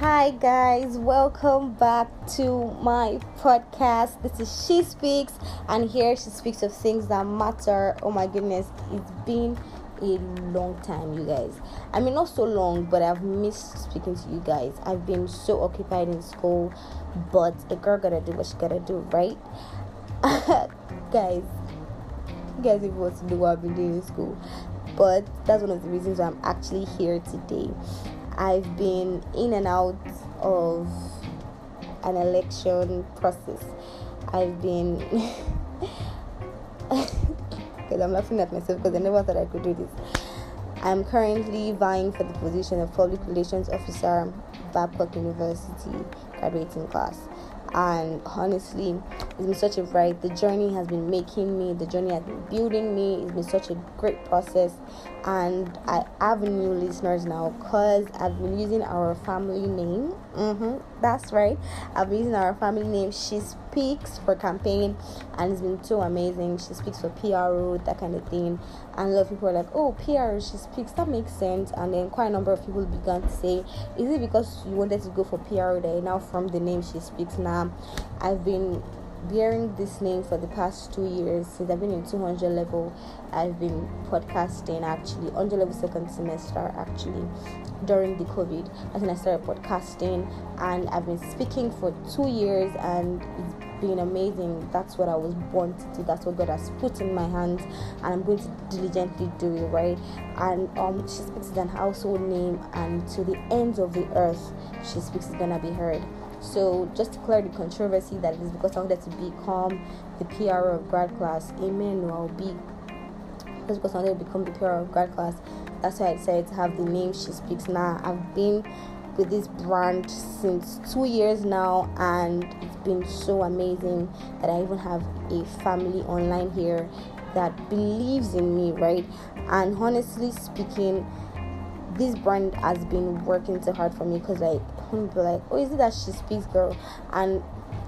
Hi, guys, welcome back to my podcast. This is She Speaks, and here she speaks of things that matter. Oh my goodness, it's been a long time, you guys. I mean, not so long, but I've missed speaking to you guys. I've been so occupied in school, but a girl gotta do what she gotta do, right? guys, you guys even want to know what I've been doing in school, but that's one of the reasons why I'm actually here today. I've been in and out of an election process. I've been because I'm laughing at myself because I never thought I could do this. I'm currently vying for the position of Public Relations Officer, Babcock University graduating class. And honestly it's been such a ride. The journey has been making me. The journey has been building me. It's been such a great process. And i have new listeners now because i've been using our family name. Mm-hmm, that's right. I've been using our family name. She speaks for campaign and it's been so amazing. She speaks for pro that kind of thing. And a lot of people are like oh pro she speaks. That makes sense. And then quite a number of people began to say is it because you wanted to go for pro that now from the name she speaks now I've been bearing this name for the past two years since I've been in 200 level. I've been podcasting actually, 100 level second semester actually during the COVID. That's when I started podcasting, and I've been speaking for two years, and it's been amazing. That's what I was born to do. That's what God has put in my hands, and I'm going to diligently do it right. And um, she speaks an household name, and to the ends of the earth, she speaks is gonna be heard. So just to clear the controversy that it is because I wanted to become the PR of grad class. Amen. No, I'll be just because I wanted to become the PR of grad class. That's why I decided to have the name She Speaks now. I've been with this brand since two years now and it's been so amazing that I even have a family online here that believes in me, right? And honestly speaking, this brand has been working so hard for me because like people like, oh, is it that she speaks, girl? And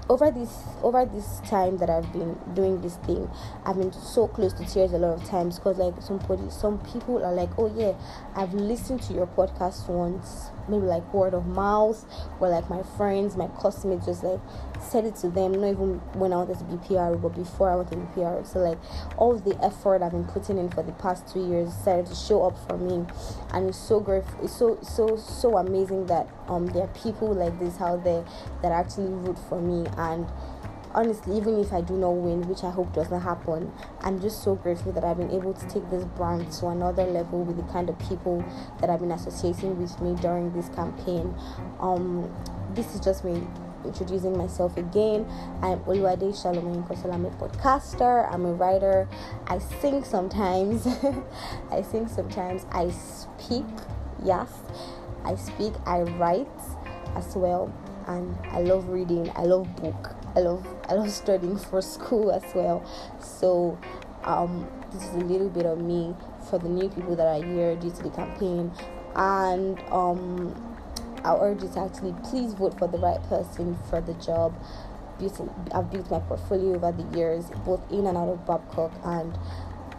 over this over this time that I've been doing this thing, I've been so close to tears a lot of times because like somebody some people are like, oh yeah, I've listened to your podcast once, maybe like word of mouth, or like my friends, my classmates just like said it to them, not even when I wanted to be PR, but before I wanted to be PR. So like all the effort I've been putting in for the past two years started to show up for me, and it's so great. It's so so so amazing that um there are people like this out there that actually root for me and honestly, even if I do not win, which I hope doesn't happen, I'm just so grateful that I've been able to take this brand to another level with the kind of people that I've been associating with me during this campaign. Um, this is just me introducing myself again. I'm Oluwade Shalom Kosol. I'm a podcaster, I'm a writer, I sing sometimes, I sing sometimes, I speak, yes, I speak, I write as well and I love reading. I love book. I love I love studying for school as well. So um, this is a little bit of me for the new people that are here due to the campaign, and um, I urge you to actually please vote for the right person for the job. I've built my portfolio over the years, both in and out of Babcock, and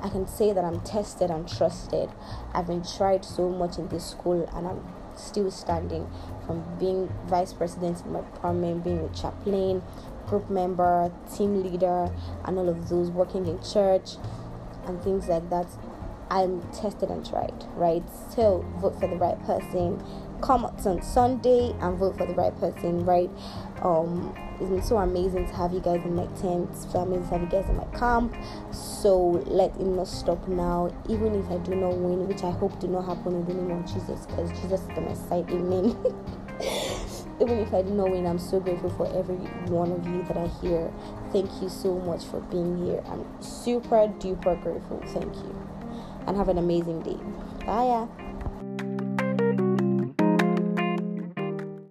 I can say that I'm tested and trusted. I've been tried so much in this school, and I'm still standing from being vice president in my department, being a chaplain, group member, team leader, and all of those working in church and things like that. I'm tested and tried, right? So vote for the right person. Come on Sunday and vote for the right person, right? Um, it's been so amazing to have you guys in my tent. So amazing to have you guys in my camp. So let it not stop now. Even if I do not win, which I hope do not happen in the name of Jesus, because Jesus is the side. Amen. even if I do not win, I'm so grateful for every one of you that are here. Thank you so much for being here. I'm super duper grateful. Thank you. And have an amazing day. Bye.